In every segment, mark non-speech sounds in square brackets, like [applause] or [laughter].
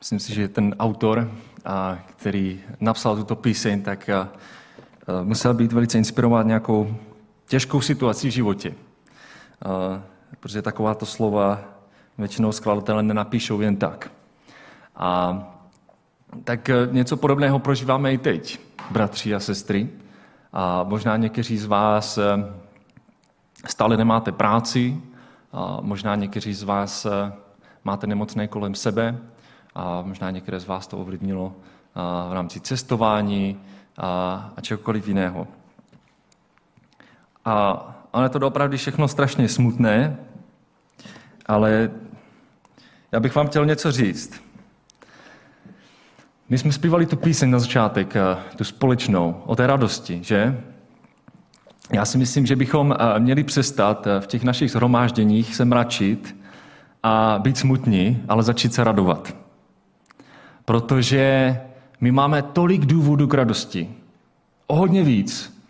Myslím si, že ten autor, který napsal tuto píseň, tak musel být velice inspirován nějakou těžkou situací v životě. Protože takováto slova většinou skladatelé nenapíšou jen tak. A tak něco podobného prožíváme i teď, bratři a sestry. A možná někteří z vás stále nemáte práci, a možná někteří z vás máte nemocné kolem sebe, a možná některé z vás to ovlivnilo v rámci cestování a, a čehokoliv jiného. A, ale to opravdu všechno strašně smutné, ale já bych vám chtěl něco říct. My jsme zpívali tu píseň na začátek, tu společnou, o té radosti, že? Já si myslím, že bychom měli přestat v těch našich zhromážděních se mračit a být smutní, ale začít se radovat. Protože my máme tolik důvodů k radosti. O hodně víc,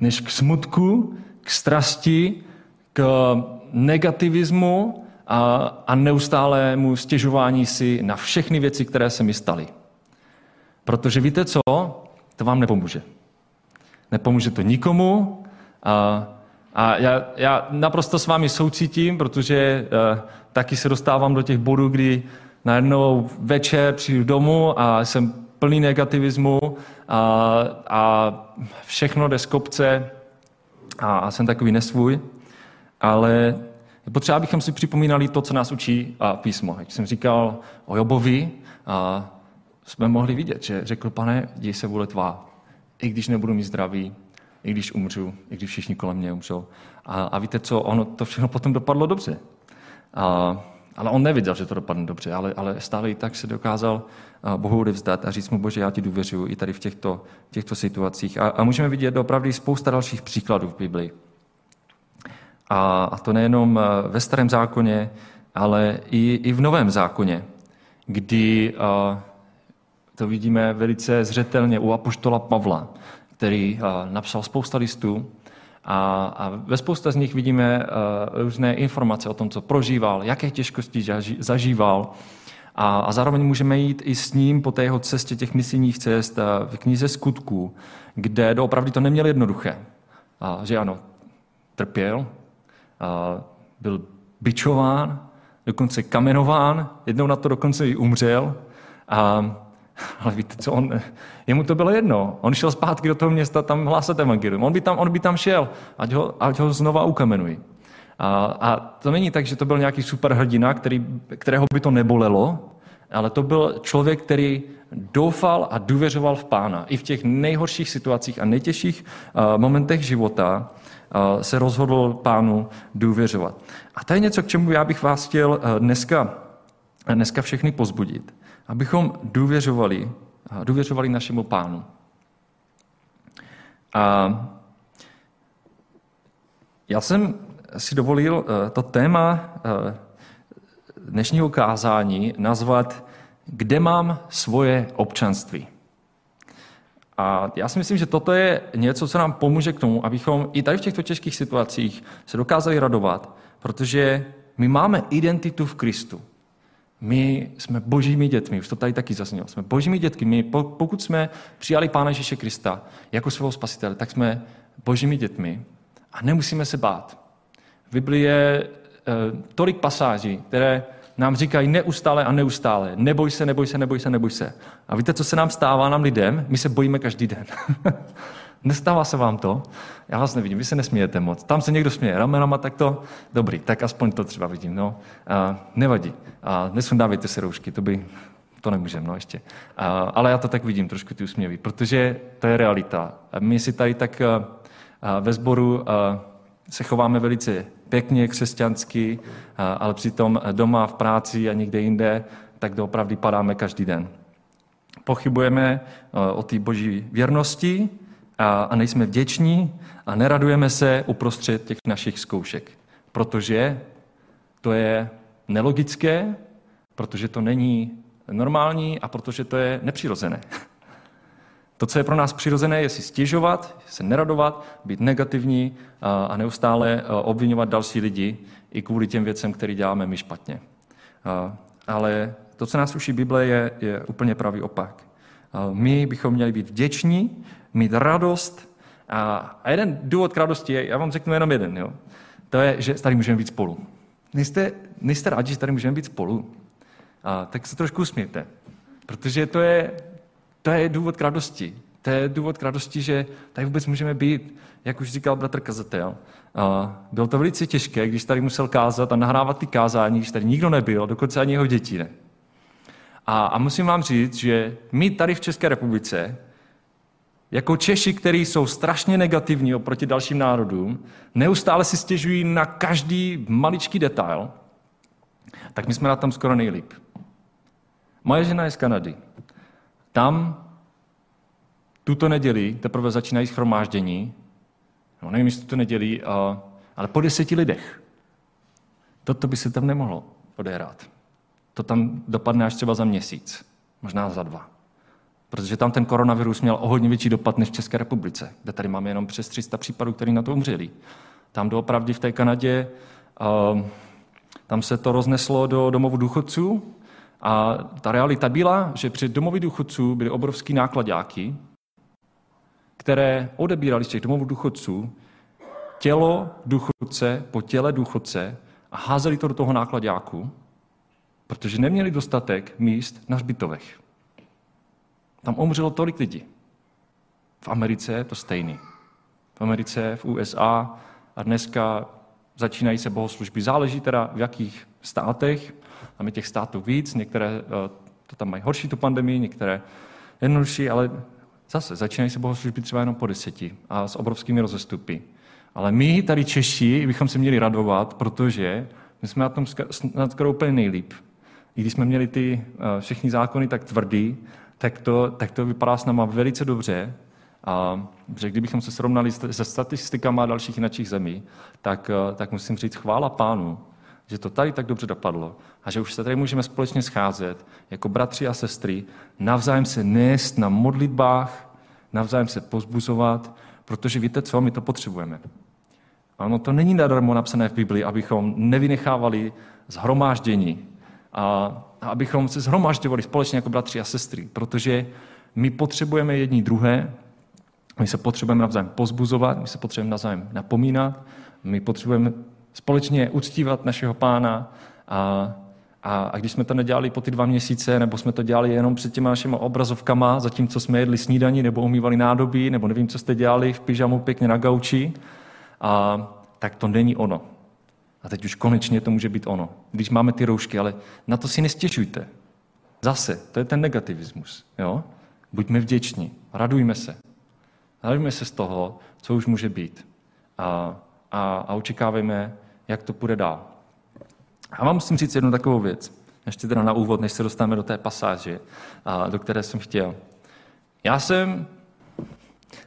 než k smutku, k strasti, k negativismu a, a neustálému stěžování si na všechny věci, které se mi staly. Protože víte co? To vám nepomůže. Nepomůže to nikomu a, a já, já naprosto s vámi soucítím, protože uh, taky se dostávám do těch bodů, kdy najednou večer přijdu domů a jsem plný negativismu a, a všechno jde z kopce a, a jsem takový nesvůj, ale je potřeba, abychom si připomínali to, co nás učí a písmo. Jak jsem říkal o Jobovi, a jsme mohli vidět, že řekl, pane, děj se vůle tvá, i když nebudu mít zdraví, i když umřu, i když všichni kolem mě umřou. A, a víte co, ono to všechno potom dopadlo dobře. A, ale on neviděl, že to dopadne dobře, ale, ale stále i tak se dokázal Bohu odevzdat a říct mu, Bože, já ti důvěřuji i tady v těchto, těchto situacích. A, a můžeme vidět opravdu spousta dalších příkladů v Biblii. A, a to nejenom ve starém zákoně, ale i, i v novém zákoně, kdy a, to vidíme velice zřetelně u apoštola Pavla, který a, napsal spousta listů a, a ve spousta z nich vidíme uh, různé informace o tom, co prožíval, jaké těžkosti zažíval. A, a zároveň můžeme jít i s ním po té jeho cestě těch misijních cest v knize skutků, kde doopravdy to neměl jednoduché. A, že ano, trpěl, a, byl bičován, dokonce kamenován, jednou na to dokonce i umřel. A, [laughs] ale víte co, on, jemu to bylo jedno. On šel zpátky do toho města tam hlásat evangelium. On by tam, on by tam šel, ať ho, ať ho znova ukamenují. A, a to není tak, že to byl nějaký superhrdina, který, kterého by to nebolelo, ale to byl člověk, který doufal a důvěřoval v pána. I v těch nejhorších situacích a nejtěžších uh, momentech života uh, se rozhodl pánu důvěřovat. A to je něco, k čemu já bych vás chtěl uh, dneska, dneska všechny pozbudit abychom důvěřovali, důvěřovali našemu pánu. A já jsem si dovolil eh, to téma eh, dnešního kázání nazvat Kde mám svoje občanství? A já si myslím, že toto je něco, co nám pomůže k tomu, abychom i tady v těchto těžkých situacích se dokázali radovat, protože my máme identitu v Kristu. My jsme božími dětmi, už to tady taky zaznělo. Jsme božími dětky. My, pokud jsme přijali Pána Ježíše Krista jako svého spasitele, tak jsme božími dětmi a nemusíme se bát. V Biblii je e, tolik pasáží, které nám říkají neustále a neustále. Neboj se, neboj se, neboj se, neboj se. A víte, co se nám stává nám lidem? My se bojíme každý den. [laughs] Nestává se vám to? Já vás nevidím, vy se nesmějete moc. Tam se někdo směje ramenama, tak to dobrý, tak aspoň to třeba vidím. No. A, nevadí. A nesundávejte se roušky, to by to nemůžeme, no ještě. A, ale já to tak vidím, trošku ty usměvy, protože to je realita. My si tady tak a, a ve sboru a, se chováme velice pěkně, křesťansky, a, ale přitom doma, v práci a někde jinde, tak doopravdy padáme každý den. Pochybujeme o té boží věrnosti, a, a nejsme vděční a neradujeme se uprostřed těch našich zkoušek. Protože to je nelogické, protože to není normální a protože to je nepřirozené. To, co je pro nás přirozené, je si stěžovat, se neradovat, být negativní a neustále obvinovat další lidi i kvůli těm věcem, které děláme my špatně. Ale to, co nás učí Bible, je, je úplně pravý opak. My bychom měli být vděční, mít radost. A, jeden důvod k radosti je, já vám řeknu jenom jeden, jo? to je, že tady můžeme být spolu. Nejste, nejste rádi, že tady můžeme být spolu? A, tak se trošku usmějte, protože to je, to je důvod k radosti. To je důvod k radosti, že tady vůbec můžeme být, jak už říkal bratr Kazatel. A bylo to velice těžké, když tady musel kázat a nahrávat ty kázání, když tady nikdo nebyl, dokonce ani jeho děti ne. A, a musím vám říct, že my tady v České republice, jako Češi, kteří jsou strašně negativní oproti dalším národům, neustále si stěžují na každý maličký detail, tak my jsme na tom skoro nejlíp. Moje žena je z Kanady. Tam tuto neděli teprve začínají schromáždění, no nevím, jestli to nedělí, ale po deseti lidech. Toto by se tam nemohlo odehrát. To tam dopadne až třeba za měsíc, možná za dva. Protože tam ten koronavirus měl o hodně větší dopad než v České republice, kde tady máme jenom přes 300 případů, který na to umřeli. Tam doopravdy v té Kanadě, tam se to rozneslo do domovu důchodců a ta realita byla, že před domovy důchodců byly obrovský nákladáky, které odebírali z těch domovů důchodců tělo důchodce po těle důchodce a házeli to do toho nákladáku, protože neměli dostatek míst na hřbitovech. Tam umřelo tolik lidí. V Americe je to stejný. V Americe, v USA a dneska začínají se bohoslužby. Záleží teda v jakých státech. Tam je těch států víc, některé eh, to tam mají horší tu pandemii, některé jednodušší, ale zase začínají se bohoslužby třeba jenom po deseti a s obrovskými rozestupy. Ale my tady Češi bychom se měli radovat, protože my jsme na tom skoro úplně nejlíp. I když jsme měli ty uh, všechny zákony tak tvrdý, tak to, tak to vypadá s náma velice dobře. A že kdybychom se srovnali se statistikama dalších jiných zemí, tak, uh, tak musím říct chvála pánu, že to tady tak dobře dopadlo a že už se tady můžeme společně scházet jako bratři a sestry, navzájem se nést na modlitbách, navzájem se pozbuzovat, protože víte co, my to potřebujeme. Ano, to není nadarmo napsané v Biblii, abychom nevynechávali zhromáždění a abychom se zhromažďovali společně jako bratři a sestry, protože my potřebujeme jedni druhé, my se potřebujeme navzájem pozbuzovat, my se potřebujeme navzájem napomínat, my potřebujeme společně uctívat našeho pána a, a, a když jsme to nedělali po ty dva měsíce, nebo jsme to dělali jenom před těma našimi obrazovkama, zatímco jsme jedli snídaní, nebo umývali nádobí, nebo nevím, co jste dělali v pyžamu pěkně na gauči, a, tak to není ono. A teď už konečně to může být ono. Když máme ty roušky, ale na to si nestěžujte. Zase, to je ten negativismus. Jo? Buďme vděční, radujme se. Radujme se z toho, co už může být. A, a, a očekávejme, jak to půjde dál. A vám musím říct jednu takovou věc, ještě teda na úvod, než se dostaneme do té pasáže, do které jsem chtěl. Já jsem,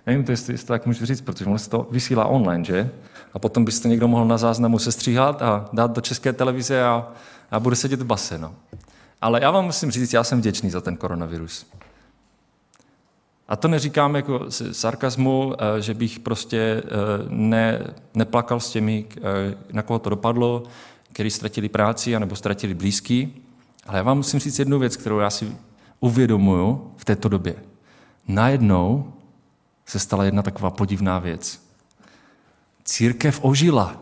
nevím, to jestli, jestli tak můžu říct, protože ono se to vysílá online, že? A potom byste někdo mohl na záznamu sestříhat a dát do české televize a, a bude sedět v base. No. Ale já vám musím říct, já jsem vděčný za ten koronavirus. A to neříkám jako sarkazmu, eh, že bych prostě eh, ne, neplakal s těmi, eh, na koho to dopadlo, kteří ztratili práci anebo ztratili blízký. Ale já vám musím říct jednu věc, kterou já si uvědomuju v této době. Najednou se stala jedna taková podivná věc. Církev ožila.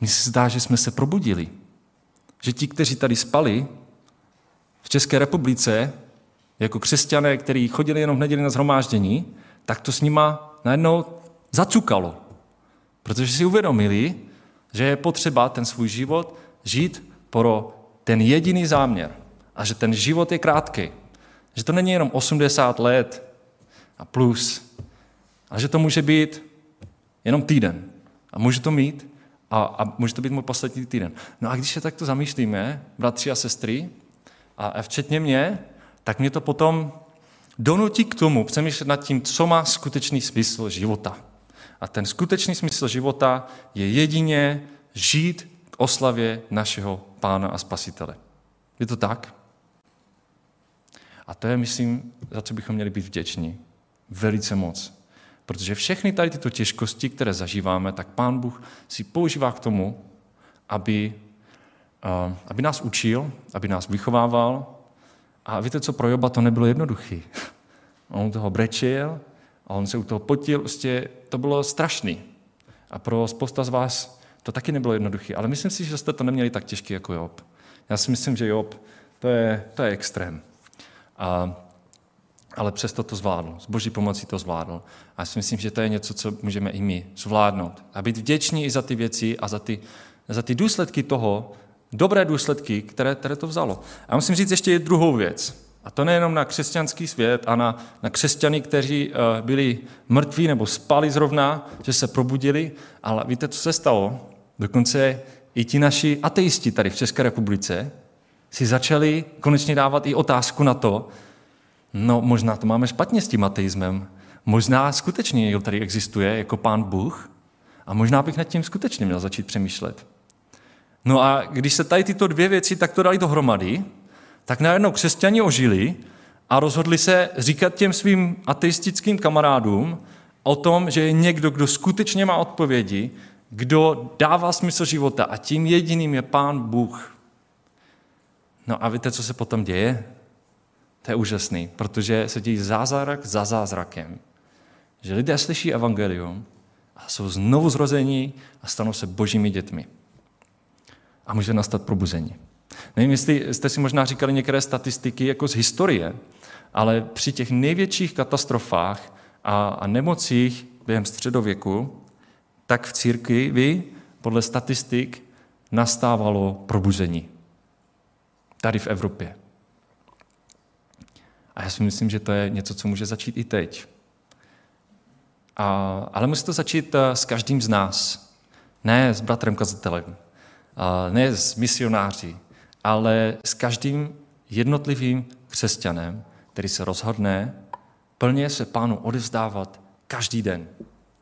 Mně se zdá, že jsme se probudili. Že ti, kteří tady spali v České republice, jako křesťané, kteří chodili jenom v neděli na zhromáždění, tak to s nima najednou zacukalo. Protože si uvědomili, že je potřeba ten svůj život žít pro ten jediný záměr. A že ten život je krátký. Že to není jenom 80 let a plus, ale že to může být jenom týden. A může to mít a, a může to být můj poslední týden. No a když se takto zamýšlíme, bratři a sestry, a, včetně mě, tak mě to potom donutí k tomu přemýšlet nad tím, co má skutečný smysl života. A ten skutečný smysl života je jedině žít k oslavě našeho Pána a Spasitele. Je to tak? A to je, myslím, za co bychom měli být vděční. Velice moc. Protože všechny tady tyto těžkosti, které zažíváme, tak Pán Bůh si používá k tomu, aby, aby nás učil, aby nás vychovával. A víte co, pro Joba to nebylo jednoduchý. [laughs] On toho brečil a on se u toho potil, prostě to bylo strašný. A pro spousta z vás to taky nebylo jednoduché, ale myslím si, že jste to neměli tak těžké jako Job. Já si myslím, že Job, to je, to je extrém. A, ale přesto to zvládl. S boží pomocí to zvládl. A já si myslím, že to je něco, co můžeme i my zvládnout. A být vděční i za ty věci a za ty, za ty důsledky toho, dobré důsledky, které, které to vzalo. A musím říct ještě druhou věc. A to nejenom na křesťanský svět a na, na křesťany, kteří uh, byli mrtví nebo spali zrovna, že se probudili, ale víte, co se stalo? Dokonce i ti naši ateisti tady v České republice si začali konečně dávat i otázku na to, no možná to máme špatně s tím ateismem, možná skutečně někdo tady existuje jako pán Bůh a možná bych nad tím skutečně měl začít přemýšlet. No a když se tady tyto dvě věci takto dali dohromady, tak najednou křesťani ožili a rozhodli se říkat těm svým ateistickým kamarádům o tom, že je někdo, kdo skutečně má odpovědi, kdo dává smysl života a tím jediným je Pán Bůh. No a víte, co se potom děje? To je úžasný, protože se dějí zázrak za zázrakem. Že lidé slyší evangelium a jsou znovu zrození a stanou se božími dětmi. A může nastat probuzení. Nevím, jestli jste si možná říkali některé statistiky jako z historie, ale při těch největších katastrofách a, a nemocích během středověku, tak v církvi podle statistik nastávalo probuzení. Tady v Evropě. A já si myslím, že to je něco, co může začít i teď. A, ale musí to začít eh, s každým z nás. Ne s bratrem kazatelem, ne s misionáři, ale s každým jednotlivým křesťanem, který se rozhodne plně se pánu odevzdávat každý den.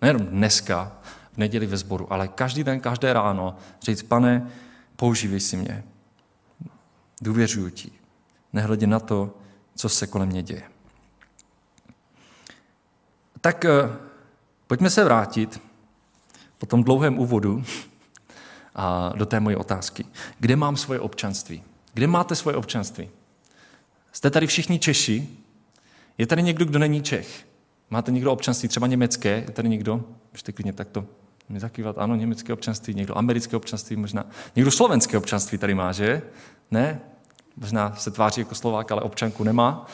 Nejenom dneska, v neděli ve sboru, ale každý den, každé ráno říct, pane, používej si mě. Důvěřuji ti. Nehledě na to, co se kolem mě děje. Tak eh, pojďme se vrátit po tom dlouhém úvodu a do té moje otázky. Kde mám svoje občanství? Kde máte svoje občanství? Jste tady všichni Češi? Je tady někdo, kdo není Čech? Máte někdo občanství, třeba německé? Je tady někdo? Můžete klidně takto mi zakývat. Ano, německé občanství, někdo americké občanství možná. Někdo slovenské občanství tady má, že? Ne? Možná se tváří jako Slovák, ale občanku nemá.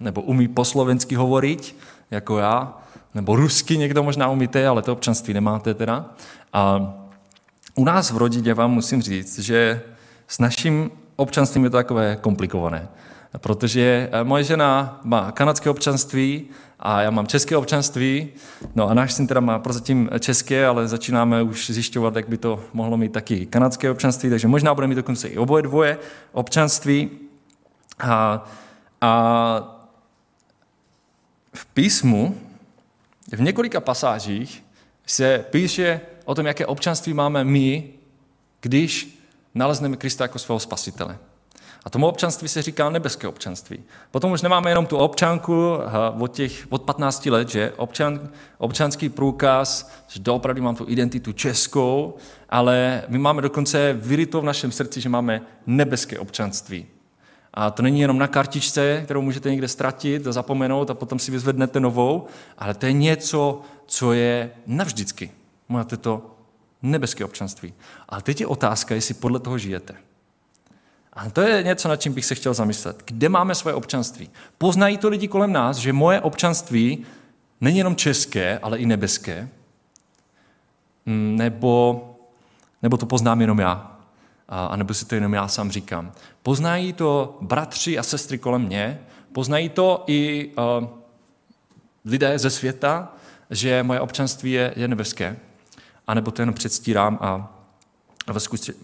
Nebo umí po slovensky hovorit, jako já. Nebo rusky někdo možná umíte, ale to občanství nemáte teda. A u nás v rodině vám musím říct, že s naším občanstvím je to takové komplikované. Protože eh, moje žena má kanadské občanství a já mám české občanství. No a náš syn teda má prozatím české, ale začínáme už zjišťovat, jak by to mohlo mít taky kanadské občanství, takže možná bude mít dokonce i oboje dvoje občanství. A, a v písmu, v několika pasážích se píše o tom, jaké občanství máme my, když nalezneme Krista jako svého spasitele. A tomu občanství se říká nebeské občanství. Potom už nemáme jenom tu občanku od, těch, od 15 let, že občan, občanský průkaz, že doopravdy mám tu identitu českou, ale my máme dokonce vyryto v našem srdci, že máme nebeské občanství. A to není jenom na kartičce, kterou můžete někde ztratit a zapomenout a potom si vyzvednete novou, ale to je něco, co je navždycky. Máte to nebeské občanství. Ale teď je otázka, jestli podle toho žijete. A to je něco, nad čím bych se chtěl zamyslet. Kde máme svoje občanství? Poznají to lidi kolem nás, že moje občanství není jenom české, ale i nebeské? Mm, nebo, nebo to poznám jenom já? A nebo si to jenom já sám říkám? Poznají to bratři a sestry kolem mě? Poznají to i uh, lidé ze světa, že moje občanství je, je nebeské? A nebo to jenom předstírám a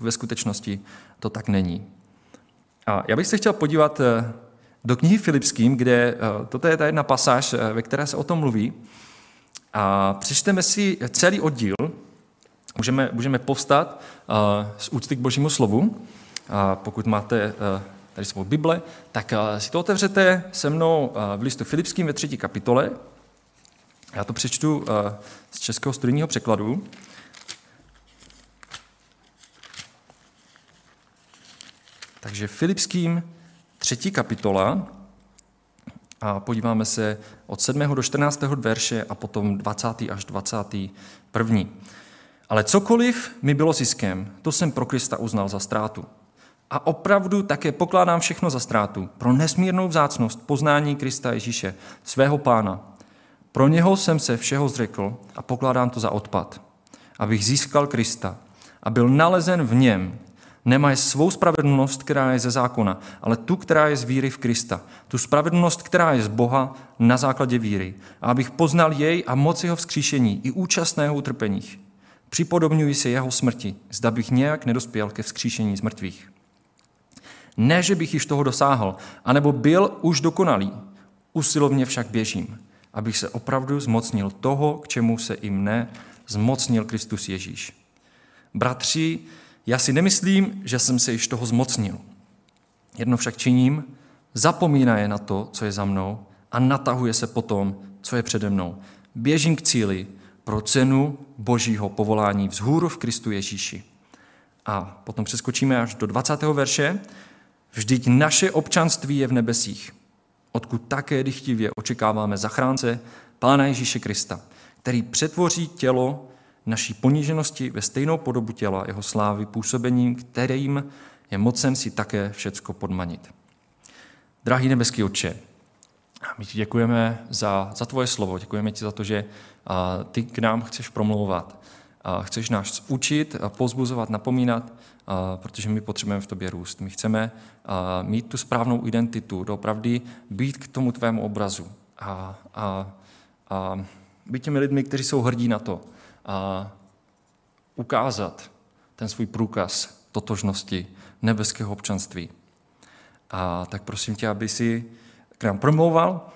ve skutečnosti to tak není. A já bych se chtěl podívat eh, do knihy Filipským, kde eh, toto je ta jedna pasáž, eh, ve které se o tom mluví. A přečteme si celý oddíl, můžeme, můžeme povstat z úcty k božímu slovu. A pokud máte tady svou Bible, tak si to otevřete se mnou v listu Filipským ve třetí kapitole. Já to přečtu z českého studijního překladu. Takže Filipským třetí kapitola a podíváme se od 7. do 14. verše a potom 20. až 21. Ale cokoliv mi bylo ziskem, to jsem pro Krista uznal za ztrátu. A opravdu také pokládám všechno za ztrátu pro nesmírnou vzácnost poznání Krista Ježíše, svého pána. Pro něho jsem se všeho zřekl a pokládám to za odpad, abych získal Krista a byl nalezen v něm, nemají svou spravedlnost, která je ze zákona, ale tu, která je z víry v Krista. Tu spravedlnost, která je z Boha na základě víry. A abych poznal jej a moc jeho vzkříšení i účastného utrpeních. Připodobňuji se jeho smrti, zda bych nějak nedospěl ke vzkříšení z mrtvých. Ne, že bych již toho dosáhl, anebo byl už dokonalý. Usilovně však běžím, abych se opravdu zmocnil toho, k čemu se i mne zmocnil Kristus Ježíš. Bratři, já si nemyslím, že jsem se již toho zmocnil. Jedno však činím, zapomínaje na to, co je za mnou a natahuje se potom, co je přede mnou. Běžím k cíli pro cenu božího povolání vzhůru v Kristu Ježíši. A potom přeskočíme až do 20. verše. Vždyť naše občanství je v nebesích, odkud také dychtivě očekáváme zachránce Pána Ježíše Krista, který přetvoří tělo naší poníženosti ve stejnou podobu těla jeho slávy působením, kterým je mocen si také všecko podmanit. Drahý nebeský Otče, my ti děkujeme za, za tvoje slovo, děkujeme ti za to, že a, ty k nám chceš promlouvat. A chceš nás učit, a pozbuzovat, napomínat, a, protože my potřebujeme v tobě růst. My chceme a, mít tu správnou identitu, opravdu být k tomu tvému obrazu a, a, a být těmi lidmi, kteří jsou hrdí na to, ukázat ten svůj průkaz totožnosti nebeského občanství. A tak prosím tě, aby si k nám promlouval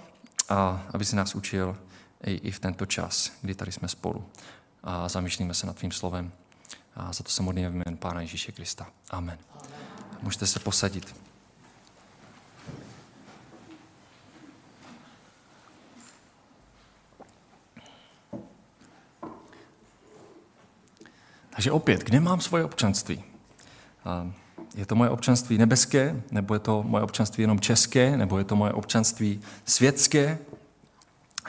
a aby si nás učil i, i v tento čas, kdy tady jsme spolu a zamýšlíme se nad tvým slovem. A za to se modlíme v jménu Pána Ježíše Krista. Amen. Můžete se posadit. Takže opět, kde mám svoje občanství? Je to moje občanství nebeské, nebo je to moje občanství jenom české, nebo je to moje občanství světské?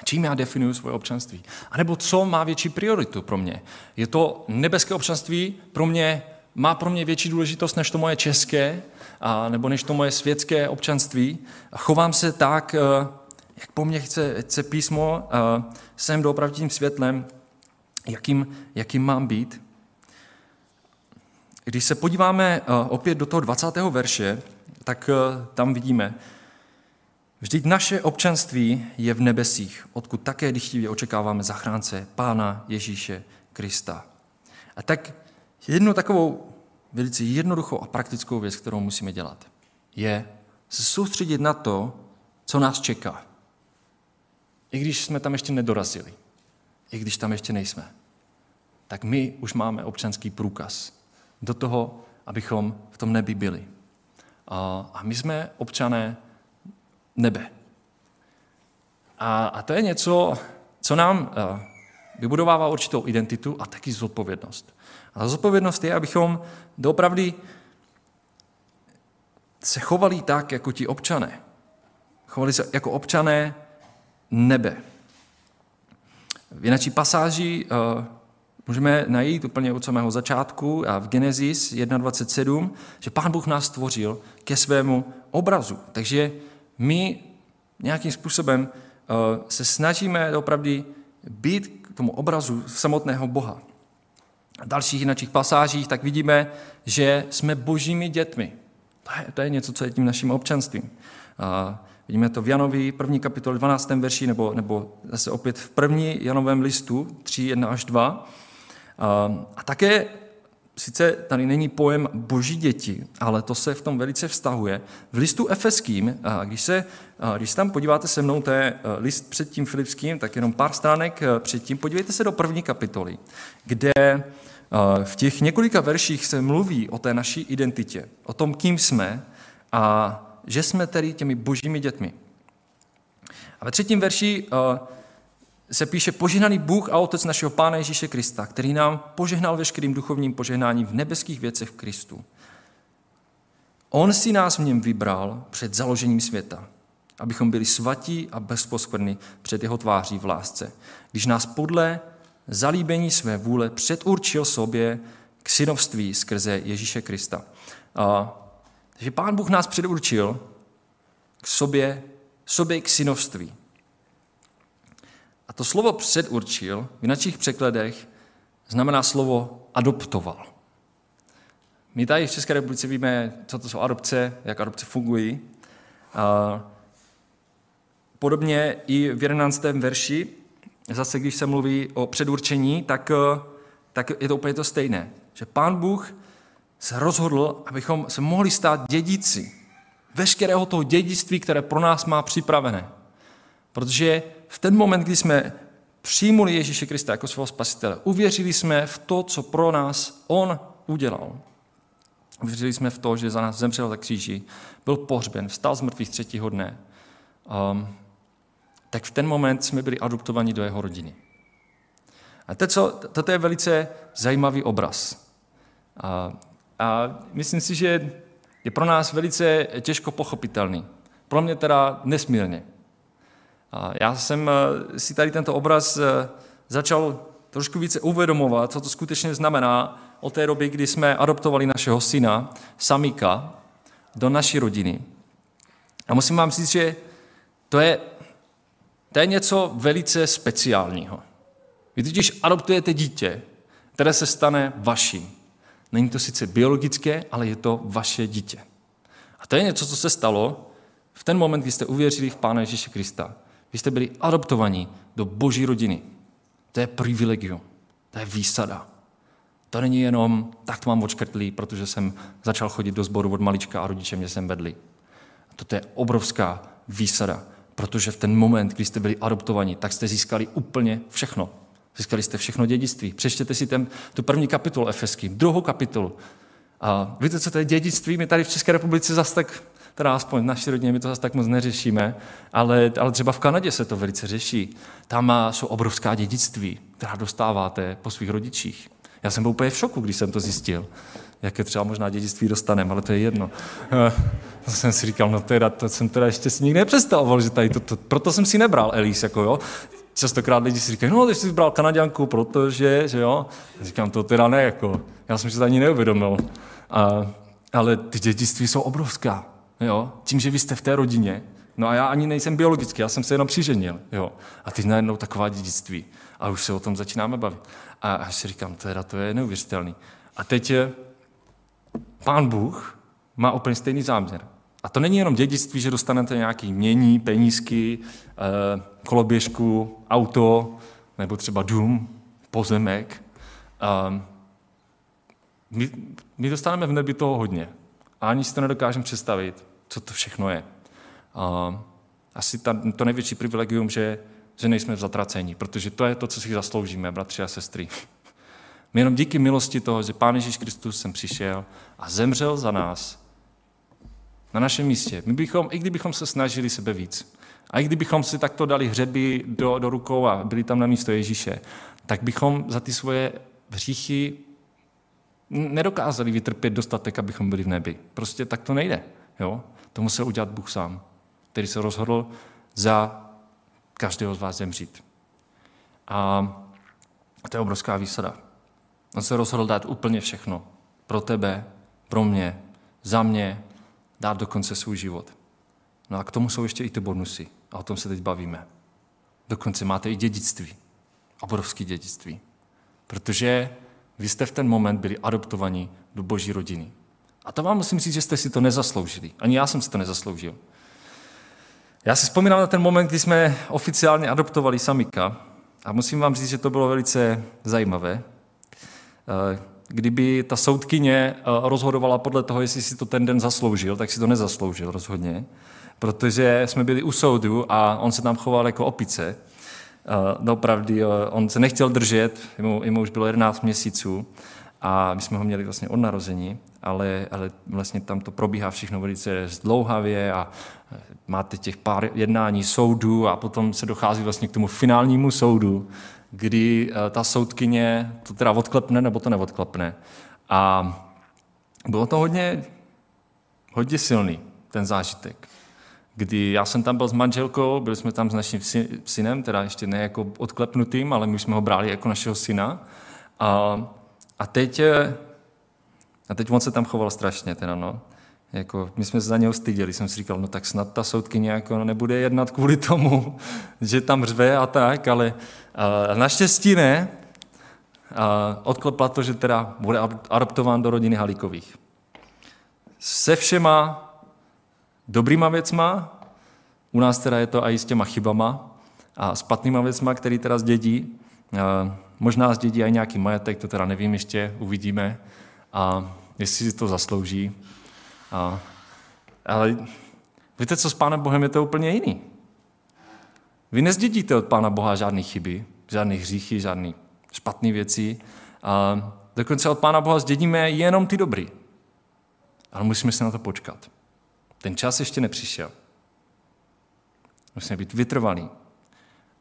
Čím já definuju svoje občanství? A nebo co má větší prioritu pro mě? Je to nebeské občanství pro mě, má pro mě větší důležitost než to moje české, a, nebo než to moje světské občanství? Chovám se tak, eh, jak po mně chce, chce písmo, eh, jsem doopravdím světlem, jakým, jakým mám být? Když se podíváme eh, opět do toho 20. verše, tak eh, tam vidíme, vždyť naše občanství je v nebesích, odkud také dychtivě očekáváme zachránce Pána Ježíše Krista. A tak jednu takovou velice jednoduchou a praktickou věc, kterou musíme dělat, je se soustředit na to, co nás čeká. I když jsme tam ještě nedorazili, i když tam ještě nejsme, tak my už máme občanský průkaz do toho, abychom v tom nebi byli. A my jsme občané nebe. A, a to je něco, co nám vybudovává určitou identitu a taky zodpovědnost. A zodpovědnost je, abychom doopravdy se chovali tak, jako ti občané. Chovali se jako občané nebe. V jináčí pasáži můžeme najít úplně od samého začátku a v Genesis 1.27, že Pán Bůh nás stvořil ke svému obrazu. Takže my nějakým způsobem eh, se snažíme opravdu být k tomu obrazu samotného Boha. V dalších jiných pasážích tak vidíme, že jsme božími dětmi. To je, to je něco, co je tím naším občanstvím. A vidíme to v Janovi, první kapitole 12. verši, nebo, nebo zase opět v první Janovém listu 3, 1 až 2. A také sice tady není pojem boží děti, ale to se v tom velice vztahuje. V listu efeským, když se, když se tam podíváte se mnou, to je e, list před tím filipským, tak jenom pár stránek předtím, podívejte se do první kapitoly, kde v těch několika verších se mluví o té naší identitě, o tom, kým jsme a že jsme tedy těmi božími dětmi. A ve třetím verši se píše požehnaný Bůh a Otec našeho Pána Ježíše Krista, který nám požehnal veškerým duchovním požehnáním v nebeských věcech v Kristu. On si nás v něm vybral před založením světa, abychom byli svatí a bezposkvrny před jeho tváří v lásce. Když nás podle zalíbení své vůle předurčil sobě k synovství skrze Ježíše Krista. A, takže Pán Bůh nás předurčil k sobě, sobě k synovství. A to slovo předurčil v našich překladech znamená slovo adoptoval. My tady v České republice víme, co to jsou adopce, jak adopce fungují. Podobně i v 11. verši, zase když se mluví o předurčení, tak, tak je to úplně to stejné. Že pán Bůh se rozhodl, abychom se mohli stát dědici veškerého toho dědictví, které pro nás má připravené. Protože v ten moment, kdy jsme přijmuli Ježíše Krista jako svého spasitele, uvěřili jsme v to, co pro nás On udělal. Uvěřili jsme v to, že za nás zemřel na kříži, byl pohřben, vstal z mrtvých třetího dne. Um, tak v ten moment jsme byli adoptovaní do jeho rodiny. A to, co, toto je velice zajímavý obraz. A, a myslím si, že je pro nás velice těžko pochopitelný. Pro mě teda nesmírně. Já jsem eh, si tady tento obraz eh, začal trošku více uvědomovat, co to skutečně znamená od té doby, kdy jsme adoptovali našeho syna, Samika, do naší rodiny. A musím vám říct, že to je, to je něco velice speciálního. Vy totiž adoptujete dítě, které se stane vaším. Není to sice biologické, ale je to vaše dítě. A to je něco, co se stalo v ten moment, kdy jste uvěřili v Pána Ježíše Krista. Vy jste byli adoptovaní do boží rodiny. To je privilegium, to je výsada. To není jenom, tak to mám odškrtlý, protože jsem začal chodit do sboru od malička a rodiče mě sem vedli. Toto je obrovská výsada, protože v ten moment, kdy jste byli adoptovaní, tak jste získali úplně všechno. Získali jste všechno dědictví. Přečtěte si ten, tu první kapitolu Efeským, druhou kapitolu. A víte, co to je dědictví? My tady v České republice zase tak, teda aspoň v naší rodině, my to zase tak moc neřešíme, ale, ale třeba v Kanadě se to velice řeší. Tam jsou obrovská dědictví, která dostáváte po svých rodičích. Já jsem byl úplně v šoku, když jsem to zjistil. Jaké třeba možná dědictví dostaneme, ale to je jedno. To jsem si říkal, no teda, to jsem teda ještě si nikdy nepředstavoval, že tady to, to, proto jsem si nebral Elise, jako jo. Častokrát lidi si říkají, no, ty jsi bral Kanaděnku, protože, že jo. Já říkám, to teda ne, jako, já jsem si to ani neuvědomil. A, ale ty dědictví jsou obrovská, jo. Tím, že vy jste v té rodině, no a já ani nejsem biologický, já jsem se jenom přiženil, jo. A teď najednou taková dědictví. A už se o tom začínáme bavit. A já si říkám, teda to je neuvěřitelný. A teď je, pán Bůh má úplně stejný záměr. A to není jenom dědictví, že dostanete nějaký mění, penízky, eh, koloběžku, auto, nebo třeba dům, pozemek. Eh, my, my dostaneme v nebi toho hodně. A ani si to nedokážeme představit, co to všechno je. Eh, asi ta, to největší privilegium, že že nejsme v zatracení, protože to je to, co si zasloužíme, bratři a sestry. My jenom díky milosti toho, že Pán Ježíš Kristus sem přišel a zemřel za nás na našem místě. My bychom, i kdybychom se snažili sebe víc, a i kdybychom si takto dali hřeby do, do rukou a byli tam na místo Ježíše, tak bychom za ty svoje hříchy nedokázali vytrpět dostatek, abychom byli v nebi. Prostě tak to nejde. Jo? To musel udělat Bůh sám, který se rozhodl za každého z vás zemřít. A to je obrovská výsada. On se rozhodl dát úplně všechno. Pro tebe, pro mě, za mě, dát dokonce svůj život. No a k tomu jsou ještě i ty bonusy. A o tom se teď bavíme. Dokonce máte i dědictví. Obrovské dědictví. Protože vy jste v ten moment byli adoptovaní do boží rodiny. A to vám musím říct, že jste si to nezasloužili. Ani já jsem si to nezasloužil. Já si vzpomínám na ten moment, kdy jsme oficiálně adoptovali Samika a musím vám říct, že to bylo velice zajímavé. Eh, kdyby ta soudkyně eh, rozhodovala podle toho, jestli si to ten den zasloužil, tak si to nezasloužil rozhodně, protože jsme byli u soudu a on se tam choval jako opice. Dopravdy, eh, on se nechtěl držet, jemu, jemu už bylo 11 měsíců a my jsme ho měli vlastně od narození, ale, ale vlastně tam to probíhá všechno velice zdlouhavě a máte těch pár jednání soudů a potom se dochází vlastně k tomu finálnímu soudu, kdy eh, ta soudkyně to teda odklepne nebo to neodklepne. A bylo to hodně, Hodně silný ten zážitek. Kdy já jsem tam byl s manželkou, byli jsme tam s naším synem, teda ještě ne jako odklepnutým, ale my jsme ho brali jako našeho syna. A, a teď, a teď on se tam choval strašně, teda no. Jako, my jsme se za něho styděli, jsem si říkal, no tak snad ta soudkyně jako nebude jednat kvůli tomu, [laughs] že tam řve a tak, ale a naštěstí ne. A odklepla to, že teda bude adoptován do rodiny Halíkových. Se všema dobrýma věcma, u nás teda je to i s těma chybama a špatnýma věcma, který teda zdědí. Možná zdědí i nějaký majetek, to teda nevím ještě, uvidíme. A jestli si to zaslouží. A, ale víte co, s Pánem Bohem je to úplně jiný. Vy nezdědíte od Pána Boha žádné chyby, žádné hříchy, žádné špatné věci. A dokonce od Pána Boha zdědíme jenom ty dobrý. Ale musíme se na to počkat. Ten čas ještě nepřišel. Musíme být vytrvalí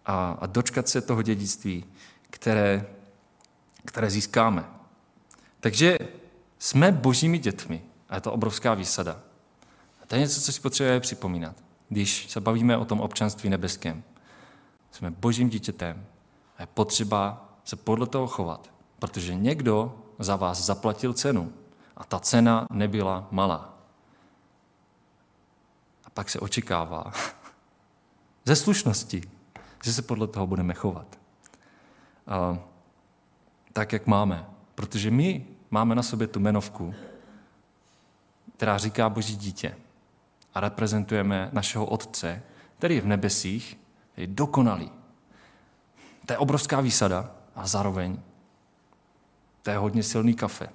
a, a dočkat se toho dědictví, které, které získáme. Takže jsme božími dětmi a je to obrovská výsada. A to je něco, co si potřebujeme připomínat, když se bavíme o tom občanství nebeském. Jsme božím dítětem a je potřeba se podle toho chovat, protože někdo za vás zaplatil cenu a ta cena nebyla malá. A pak se očekává [laughs] ze slušnosti, že se podle toho budeme chovat. A, tak, jak máme. Protože my máme na sobě tu menovku, která říká Boží dítě. A reprezentujeme našeho Otce, který je v nebesích, je dokonalý. To je obrovská výsada a zároveň to je hodně silný kafe.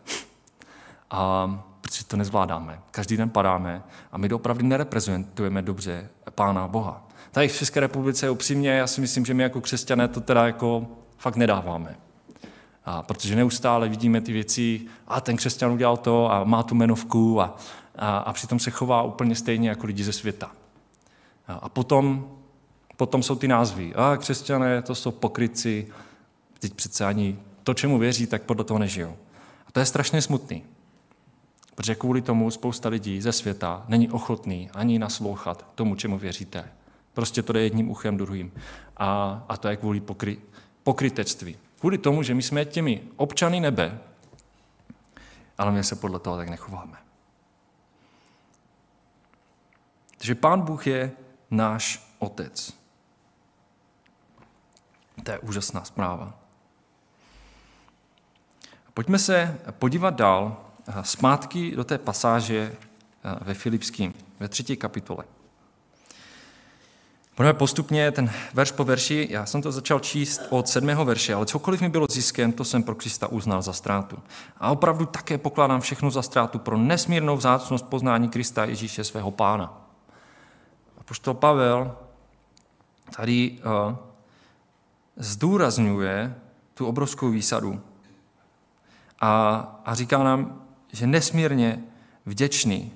A protože to nezvládáme. Každý den padáme a my opravdu nereprezentujeme dobře Pána Boha. Tady v České republice upřímně, já si myslím, že my jako křesťané to teda jako fakt nedáváme. A protože neustále vidíme ty věci, a ten křesťan udělal to a má tu menovku a, a, a přitom se chová úplně stejně jako lidi ze světa. A, a potom, potom jsou ty názvy. A křesťané, to jsou pokryci, teď přece ani to, čemu věří, tak podle toho nežijou. A to je strašně smutný. Protože kvůli tomu spousta lidí ze světa není ochotný ani naslouchat tomu, čemu věříte. Prostě to jde jedním uchem druhým. A, a to je kvůli pokry, pokrytectví. Kvůli tomu, že my jsme těmi občany nebe, ale my se podle toho tak nechováme. Takže Pán Bůh je náš Otec. To je úžasná zpráva. Pojďme se podívat dál zpátky do té pasáže ve Filipským, ve třetí kapitole. Budeme postupně ten verš po verši, já jsem to začal číst od sedmého verše, ale cokoliv mi bylo ziskem, to jsem pro Krista uznal za ztrátu. A opravdu také pokládám všechno za ztrátu pro nesmírnou vzácnost poznání Krista Ježíše svého pána. A poštol Pavel tady uh, zdůrazňuje tu obrovskou výsadu a, a říká nám, že nesmírně vděčný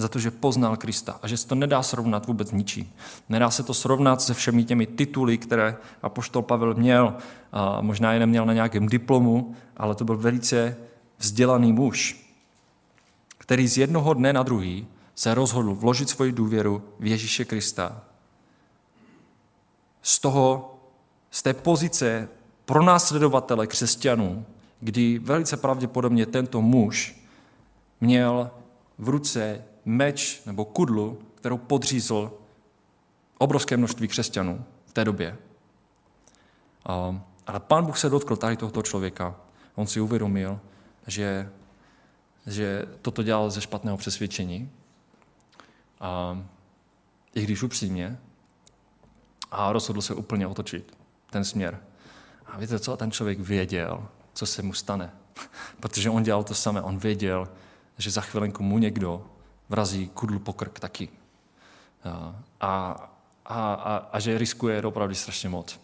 za to, že poznal Krista a že se to nedá srovnat vůbec ničím. Nedá se to srovnat se všemi těmi tituly, které apoštol Pavel měl. A možná je neměl na nějakém diplomu, ale to byl velice vzdělaný muž, který z jednoho dne na druhý se rozhodl vložit svoji důvěru v Ježíše Krista. Z toho, z té pozice pronásledovatele křesťanů, kdy velice pravděpodobně tento muž měl v ruce meč nebo kudlu, kterou podřízl obrovské množství křesťanů v té době. Ale pán Bůh se dotkl tady tohoto člověka. On si uvědomil, že, že toto dělal ze špatného přesvědčení. A, I když upřímně. A rozhodl se úplně otočit ten směr. A víte co? Ten člověk věděl, co se mu stane. [laughs] Protože on dělal to samé. On věděl, že za chvilenku mu někdo vrazí kudlu po krk taky. A, a, a, a že riskuje opravdu strašně moc.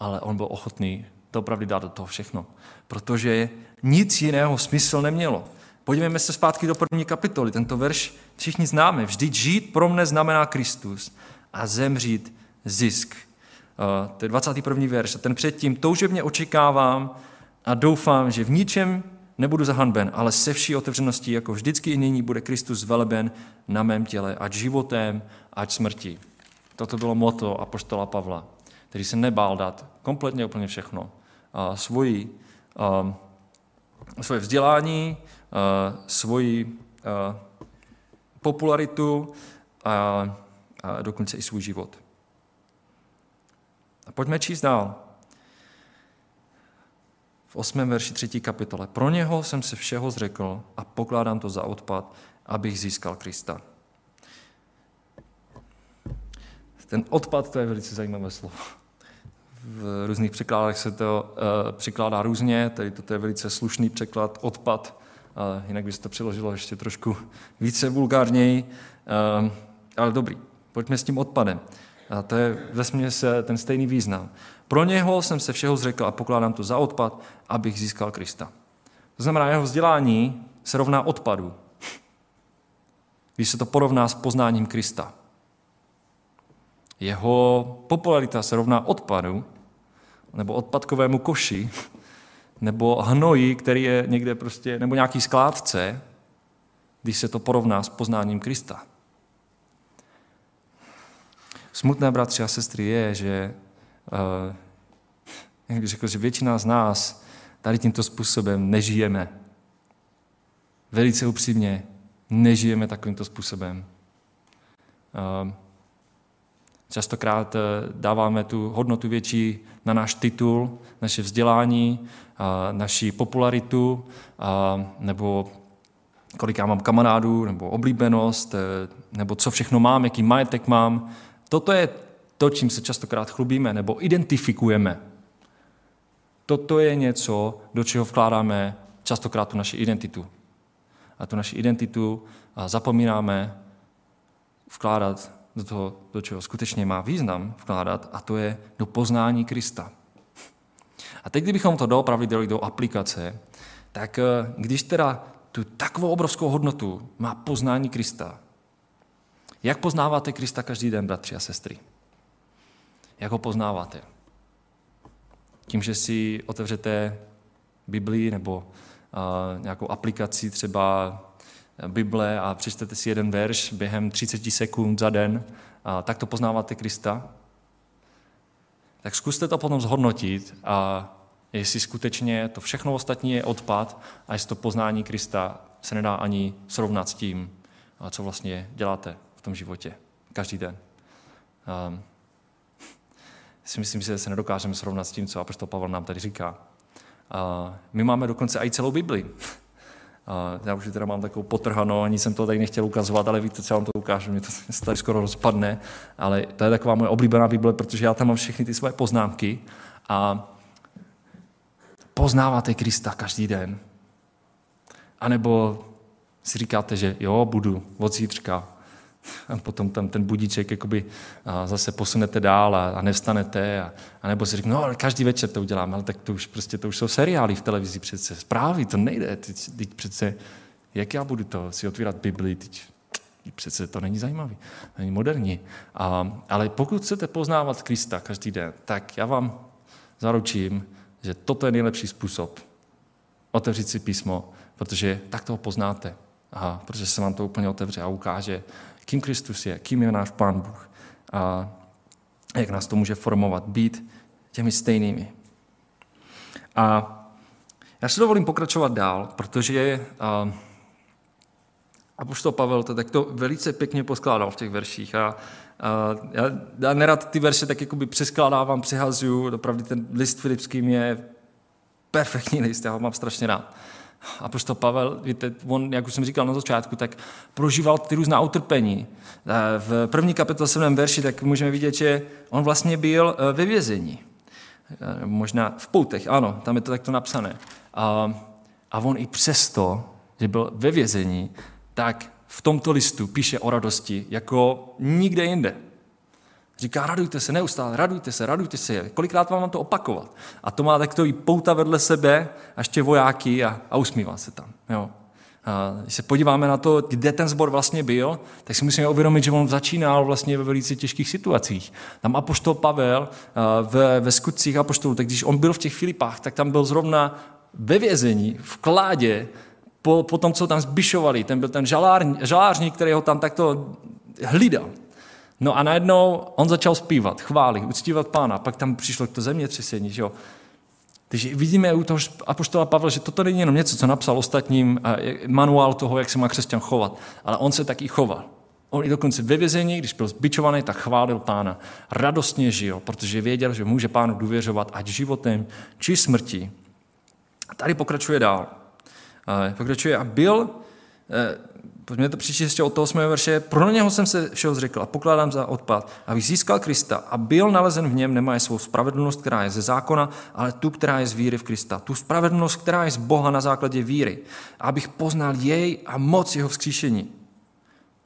Ale on byl ochotný to opravdu dát do toho všechno. Protože nic jiného smysl nemělo. Podívejme se zpátky do první kapitoly. Tento verš všichni známe. Vždyť žít pro mne znamená Kristus a zemřít zisk. To je 21. verš. A ten předtím toužebně očekávám a doufám, že v ničem nebudu zahanben, ale se vší otevřeností, jako vždycky i nyní, bude Kristus veleben na mém těle, ať životem, ať smrti. Toto bylo moto apoštola Pavla, který se nebál dát kompletně úplně všechno. A svoji, a, svoje vzdělání, a, svoji a, popularitu a, a dokonce i svůj život. A pojďme číst dál. V 8. verši 3. kapitole. Pro něho jsem se všeho zřekl a pokládám to za odpad, abych získal Krista. Ten odpad, to je velice zajímavé slovo. V různých překládech se to uh, překládá různě, tady toto je velice slušný překlad, odpad, uh, jinak by se to přeložilo ještě trošku více vulgárněji, uh, ale dobrý, pojďme s tím odpadem. A to je ve se ten stejný význam. Pro něho jsem se všeho zřekl a pokládám to za odpad, abych získal Krista. To znamená, jeho vzdělání se rovná odpadu, když se to porovná s poznáním Krista. Jeho popularita se rovná odpadu, nebo odpadkovému koši, nebo hnoji, který je někde prostě, nebo nějaký skládce, když se to porovná s poznáním Krista. Smutné, bratři a sestry, je, že jak bych řekl, že většina z nás tady tímto způsobem nežijeme. Velice upřímně, nežijeme takovýmto způsobem. Uh, Častokrát eh, dáváme tu hodnotu větší na náš titul, naše vzdělání, naši popularitu, nebo kolik já mám kamarádů, nebo oblíbenost, nebo co všechno mám, jaký majetek mám. Toto je to, čím se častokrát chlubíme nebo identifikujeme. Toto je něco, do čeho vkládáme častokrát tu naši identitu. A tu naši identitu zapomínáme vkládat do toho, do čeho skutečně má význam vkládat, a to je do poznání Krista. A teď, kdybychom to doopravdy dali do aplikace, tak eh, když teda tu takovou obrovskou hodnotu má poznání Krista, jak poznáváte Krista každý den, bratři a sestry? Jak ho poznáváte? Tím, že si otevřete Biblii nebo uh, nějakou aplikaci, třeba Bible a přečtete si jeden verš během 30 sekund za den, a tak to poznáváte Krista, tak zkuste to potom zhodnotit a jestli skutečně to všechno ostatní je odpad a jestli to poznání Krista se nedá ani srovnat s tím, co vlastně děláte v tom životě každý den. Si myslím, že se nedokážeme srovnat s tím, co apostol Pavel nám tady říká. My máme dokonce i celou Bibli. Já už teda mám takovou potrhanou, ani jsem to tady nechtěl ukazovat, ale víte, co já vám to ukážu, mě to [laughs] tady skoro rozpadne, ale to je taková moje oblíbená Bible, protože já tam mám všechny ty svoje poznámky a poznáváte Krista každý den. A nebo si říkáte, že jo, budu od zítřka, a potom tam ten budíček jakoby zase posunete dál a, a nevstanete. A, a nebo si řekne, no ale každý večer to uděláme, ale tak to už prostě, to už jsou seriály v televizi přece, zprávy, to nejde, teď, teď přece, jak já budu to si otvírat Bibli, teď, přece to není zajímavý, není moderní. A, ale pokud chcete poznávat Krista každý den, tak já vám zaručím, že toto je nejlepší způsob otevřít si písmo, protože tak toho poznáte. Aha, protože se vám to úplně otevře a ukáže, kým Kristus je, kým je náš Pán Bůh a jak nás to může formovat, být těmi stejnými. A já si dovolím pokračovat dál, protože a, Apoštol Pavel to tak to velice pěkně poskládal v těch verších. A, a já, já nerad ty verše tak jakoby přeskládávám, přehazuju. Opravdu ten list filipským je perfektní list, já ho mám strašně rád. A prostě Pavel, víte, on, jak už jsem říkal na začátku, tak prožíval ty různá utrpení. V první kapitole 7. verši tak můžeme vidět, že on vlastně byl eh, ve vězení. Eh, možná v poutech, ano, tam je to takto napsané. A, a on i přesto, že byl ve vězení, tak v tomto listu píše o radosti jako nikde jinde. Říká, radujte se neustále, radujte se, radujte se. Kolikrát vám to opakovat? A to má takový pouta vedle sebe a ještě vojáky a, a usmívá se tam. Jo. A když se podíváme na to, kde ten zbor vlastně byl, tak si musíme uvědomit, že on začínal vlastně ve velice těžkých situacích. Tam apoštol Pavel ve, ve skutcích apoštolů, tak když on byl v těch Filipách, tak tam byl zrovna ve vězení, v kládě, po, po tom, co tam zbyšovali. Ten byl ten žalár, žalářník, který ho tam takto hlídal. No a najednou on začal zpívat, chválit, uctívat pána. Pak tam přišlo to zemětřesení, že jo. Takže vidíme u toho apoštola Pavla, že toto není jenom něco, co napsal ostatním manuál toho, jak se má křesťan chovat, ale on se taky choval. On i dokonce ve vězení, když byl zbičovaný, tak chválil pána. Radostně žil, protože věděl, že může pánu důvěřovat ať životem, či smrtí. A tady pokračuje dál. Pokračuje a byl, eh, pojďme to přečíst ještě od toho 8. verše, pro něho jsem se všeho zřekl a pokládám za odpad, aby získal Krista a byl nalezen v něm, nemá svou spravedlnost, která je ze zákona, ale tu, která je z víry v Krista. Tu spravedlnost, která je z Boha na základě víry, abych poznal jej a moc jeho vzkříšení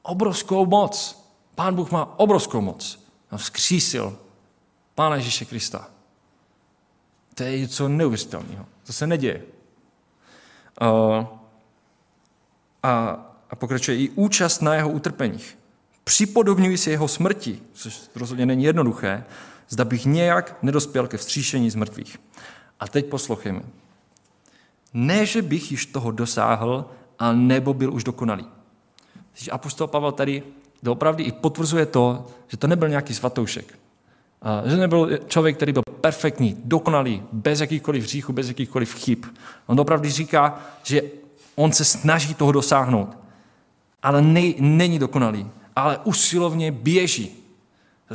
obrovskou moc. Pán Bůh má obrovskou moc. A vzkřísil Pána Ježíše Krista. To je něco neuvěřitelného. To se neděje. A, a pokračuje i účast na jeho utrpeních. Připodobňuji si jeho smrti, což rozhodně není jednoduché, zda bych nějak nedospěl ke vzkříšení z mrtvých. A teď poslouchejme. Ne, že bych již toho dosáhl, a nebo byl už dokonalý. Když apostol Pavel tady doopravdy i potvrzuje to, že to nebyl nějaký svatoušek. Že nebyl člověk, který byl perfektní, dokonalý, bez jakýchkoliv hříchů, bez jakýchkoliv chyb. On opravdu říká, že on se snaží toho dosáhnout, ale ne, není dokonalý, ale usilovně běží.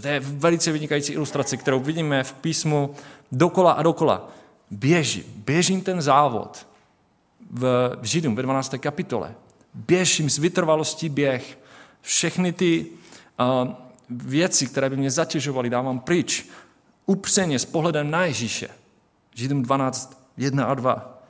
To je velice vynikající ilustrace, kterou vidíme v písmu dokola a dokola. Běží, běžím ten závod v Židům ve 12. kapitole běžím s vytrvalostí běh. Všechny ty uh, věci, které by mě zatěžovaly, dávám pryč. Upřeně s pohledem na Ježíše. Židům 12, 1 a 2.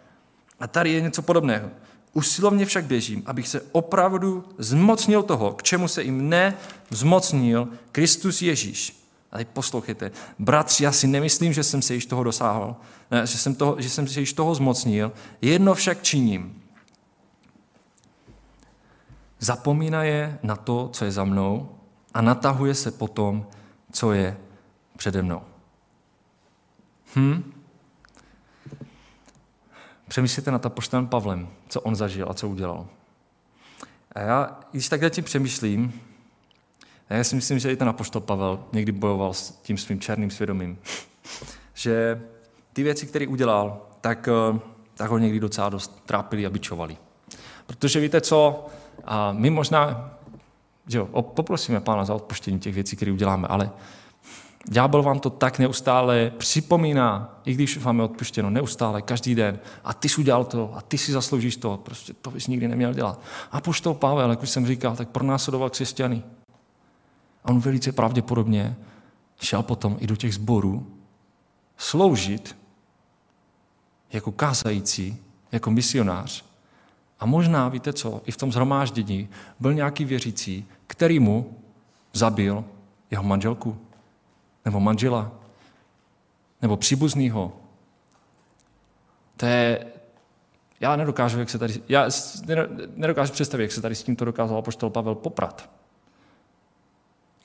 A tady je něco podobného. Usilovně však běžím, abych se opravdu zmocnil toho, k čemu se jim ne zmocnil Kristus Ježíš. A teď poslouchejte. Bratři, já si nemyslím, že jsem se již toho dosáhl, že, jsem toho, že jsem se již toho zmocnil. Jedno však činím, Zapomínaje na to, co je za mnou a natahuje se po tom, co je přede mnou. Hm? Přemýšlíte nad apoštolem Pavlem, co on zažil a co udělal. A já, když takhle tím přemýšlím, já si myslím, že i ten apoštol Pavel někdy bojoval s tím svým černým svědomím. [laughs] že ty věci, které udělal, tak, eh, tak ho někdy docela dost trápili a bičovali. Protože víte co, a my možná, že jo, poprosíme Pána za odpuštění těch věcí, které uděláme, ale ďábel vám to tak neustále připomíná, i když vám je odpuštěno, neustále, každý den. A ty jsi udělal to, a ty si zasloužíš to, prostě to bys nikdy neměl dělat. A poštol Pavel, jak už jsem říkal, tak pronásledoval křesťany. A on velice pravděpodobně šel potom i do těch sborů sloužit jako kázající, jako misionář a možná, víte co, i v tom zhromáždění byl nějaký věřící, který mu zabil jeho manželku, nebo manžela, nebo příbuznýho. To je, já nedokážu, jak se tady, já nedokážu představit, jak se tady s tímto dokázal apoštol Pavel poprat.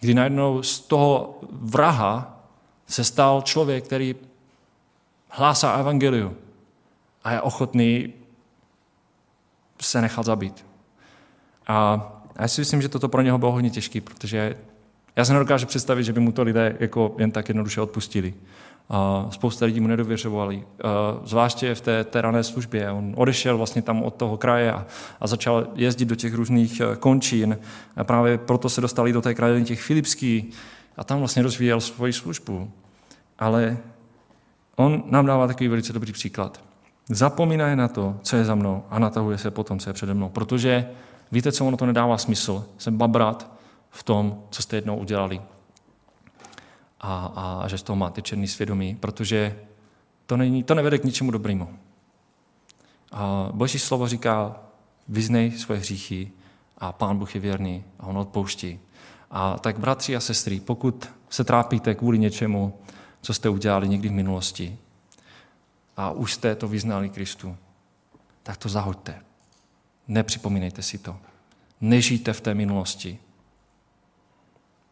Kdy najednou z toho vraha se stal člověk, který hlásá evangeliu a je ochotný se nechal zabít. A já si myslím, že toto pro něho bylo hodně těžké, protože já se nedokážu představit, že by mu to lidé jako jen tak jednoduše odpustili. A spousta lidí mu nedověřovali, zvláště v té, té rané službě. On odešel vlastně tam od toho kraje a, a začal jezdit do těch různých e, končín. A právě proto se dostali do té krajiny těch Filipských a tam vlastně rozvíjel svoji službu. Ale on nám dává takový velice dobrý příklad. Zapomínají na to, co je za mnou a natahuje se potom, co je přede mnou. Protože víte, co ono to nedává smysl. Jsem babrat v tom, co jste jednou udělali. A, a, a že z toho máte černý svědomí, protože to, není, to nevede k ničemu dobrému. A Boží slovo říká, vyznej svoje hříchy a Pán Bůh je věrný a On odpouští. A tak bratři a sestry, pokud se trápíte kvůli něčemu, co jste udělali někdy v minulosti, a už jste to vyznali Kristu, tak to zahoďte. Nepřipomínejte si to. Nežijte v té minulosti.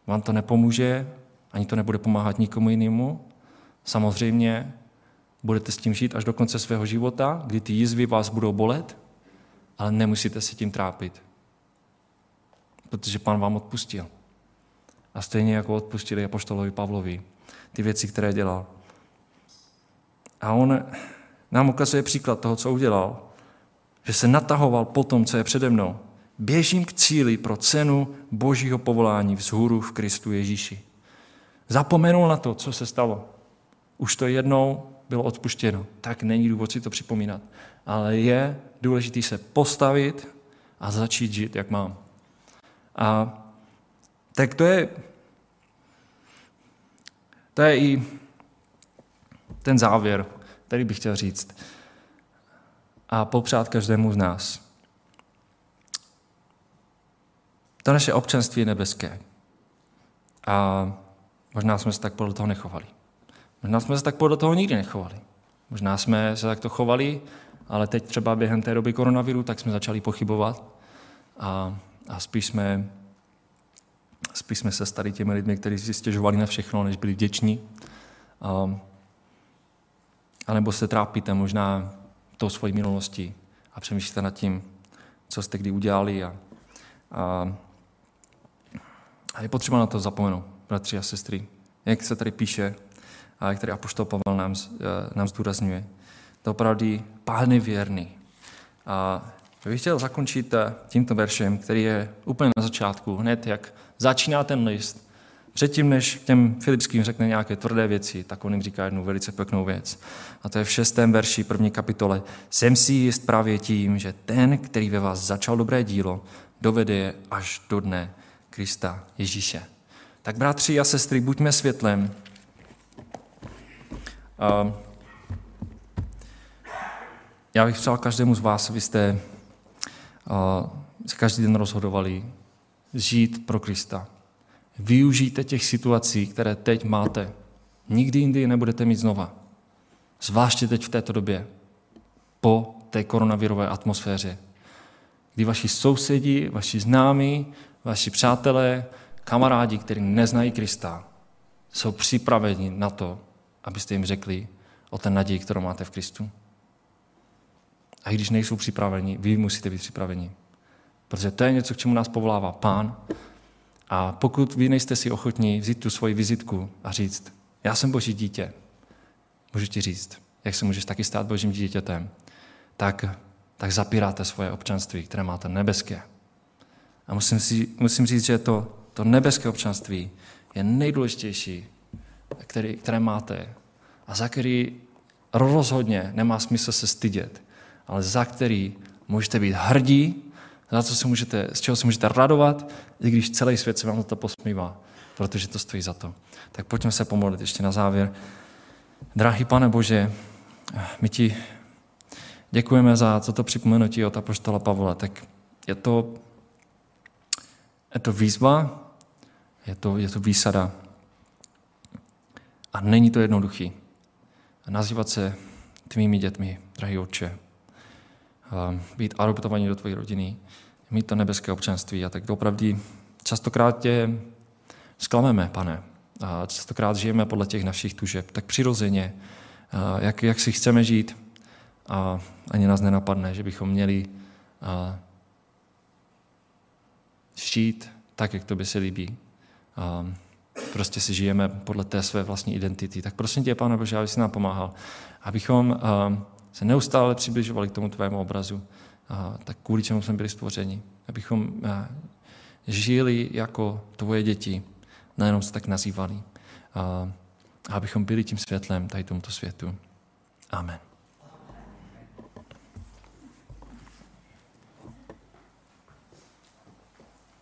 Vám to nepomůže, ani to nebude pomáhat nikomu jinému. Samozřejmě Budete s tím žít až do konce svého života, kdy ty jizvy vás budou bolet, ale nemusíte se tím trápit. Protože pán vám odpustil. A stejně jako odpustili apoštolovi Pavlovi ty věci, které dělal. A on nám ukazuje příklad toho, co udělal. Že se natahoval po tom, co je přede mnou. Běžím k cíli pro cenu božího povolání vzhůru v Kristu Ježíši. Zapomenul na to, co se stalo. Už to jednou bylo odpuštěno, tak není důvod si to připomínat. Ale je důležité se postavit a začít žít, jak mám. A tak to je, to je i ten závěr, který bych chtěl říct. A popřát každému z nás. To naše občanství je nebeské. A možná jsme se tak podle toho nechovali. Možná jsme se tak podle toho nikdy nechovali. Možná jsme se takto chovali, ale teď třeba během té doby koronaviru, tak jsme začali pochybovat a, a spíš, jsme, spíš jsme se stali těmi lidmi, kteří si stěžovali na všechno, než byli vděční. A, a nebo se trápíte možná tou svojí minulostí a přemýšlíte nad tím, co jste kdy udělali a, a, a je potřeba na to zapomenout, bratři a sestry. Jak se tady píše, a který Apoštol Pavel nám, eh, nám zdůrazňuje. To opravdu pán je věrný. A bych chtěl zakončit eh, tímto veršem, který je úplně na začátku, hned jak začíná ten list. Předtím, než těm Filipským řekne nějaké tvrdé věci, tak on jim říká jednu velice pěknou věc. A to je v šestém verši první kapitole. Jsem si jist právě tím, že ten, který ve vás začal dobré dílo, dovede je až do dne Krista Ježíše. Tak bratři a sestry, buďme světlem, Ehm, já bych přál každému z vás, abyste se každý den rozhodovali žít pro Krista. Využijte těch situací, které teď máte. Nikdy jindy je nebudete mít znova. Zvláště teď v této době, po té koronavirové atmosféře, kdy vaši sousedi, vaši známí, vaši přátelé, kamarádi, kteří neznají Krista, jsou připraveni na to, abyste jim řekli o ten naději, kterou máte v Kristu. A i když nejsou připraveni, vy musíte být připraveni. Protože to je něco, k čemu nás povolává Pán. A pokud vy nejste si ochotní vzít tu svoji vizitku a říct, já jsem Boží dítě, můžu ti říct, jak se můžeš taky stát Božím dítětem, tak, tak zapíráte svoje občanství, které máte nebeské. A musím, si, musím říct, že to, to nebeské občanství je nejdůležitější který, které máte a za který rozhodně nemá smysl se stydět, ale za který můžete být hrdí, za co se můžete, z čeho se můžete radovat, i když celý svět se vám to posmívá, protože to stojí za to. Tak pojďme se pomodlit ještě na závěr. Drahý pane Bože, my ti děkujeme za toto připomenutí od Apoštola Pavla. Tak je to, je to výzva, je to, je to výsada, a není to jednoduchý. Nazývat se tvými dětmi, drahý otče, být adoptovaní do tvojí rodiny, mít to nebeské občanství a tak opravdu častokrát tě zklameme, pane. A častokrát žijeme podle těch našich tužeb, tak přirozeně, jak, jak si chceme žít a ani nás nenapadne, že bychom měli žít tak, jak to by se líbí prostě si žijeme podle té své vlastní identity. Tak prosím tě, Pane Bože, aby si nám pomáhal, abychom se neustále přibližovali k tomu tvému obrazu, tak kvůli čemu jsme byli stvořeni. Abychom žili jako tvoje děti, nejenom se tak nazývali. A abychom byli tím světlem tady tomuto světu. Amen.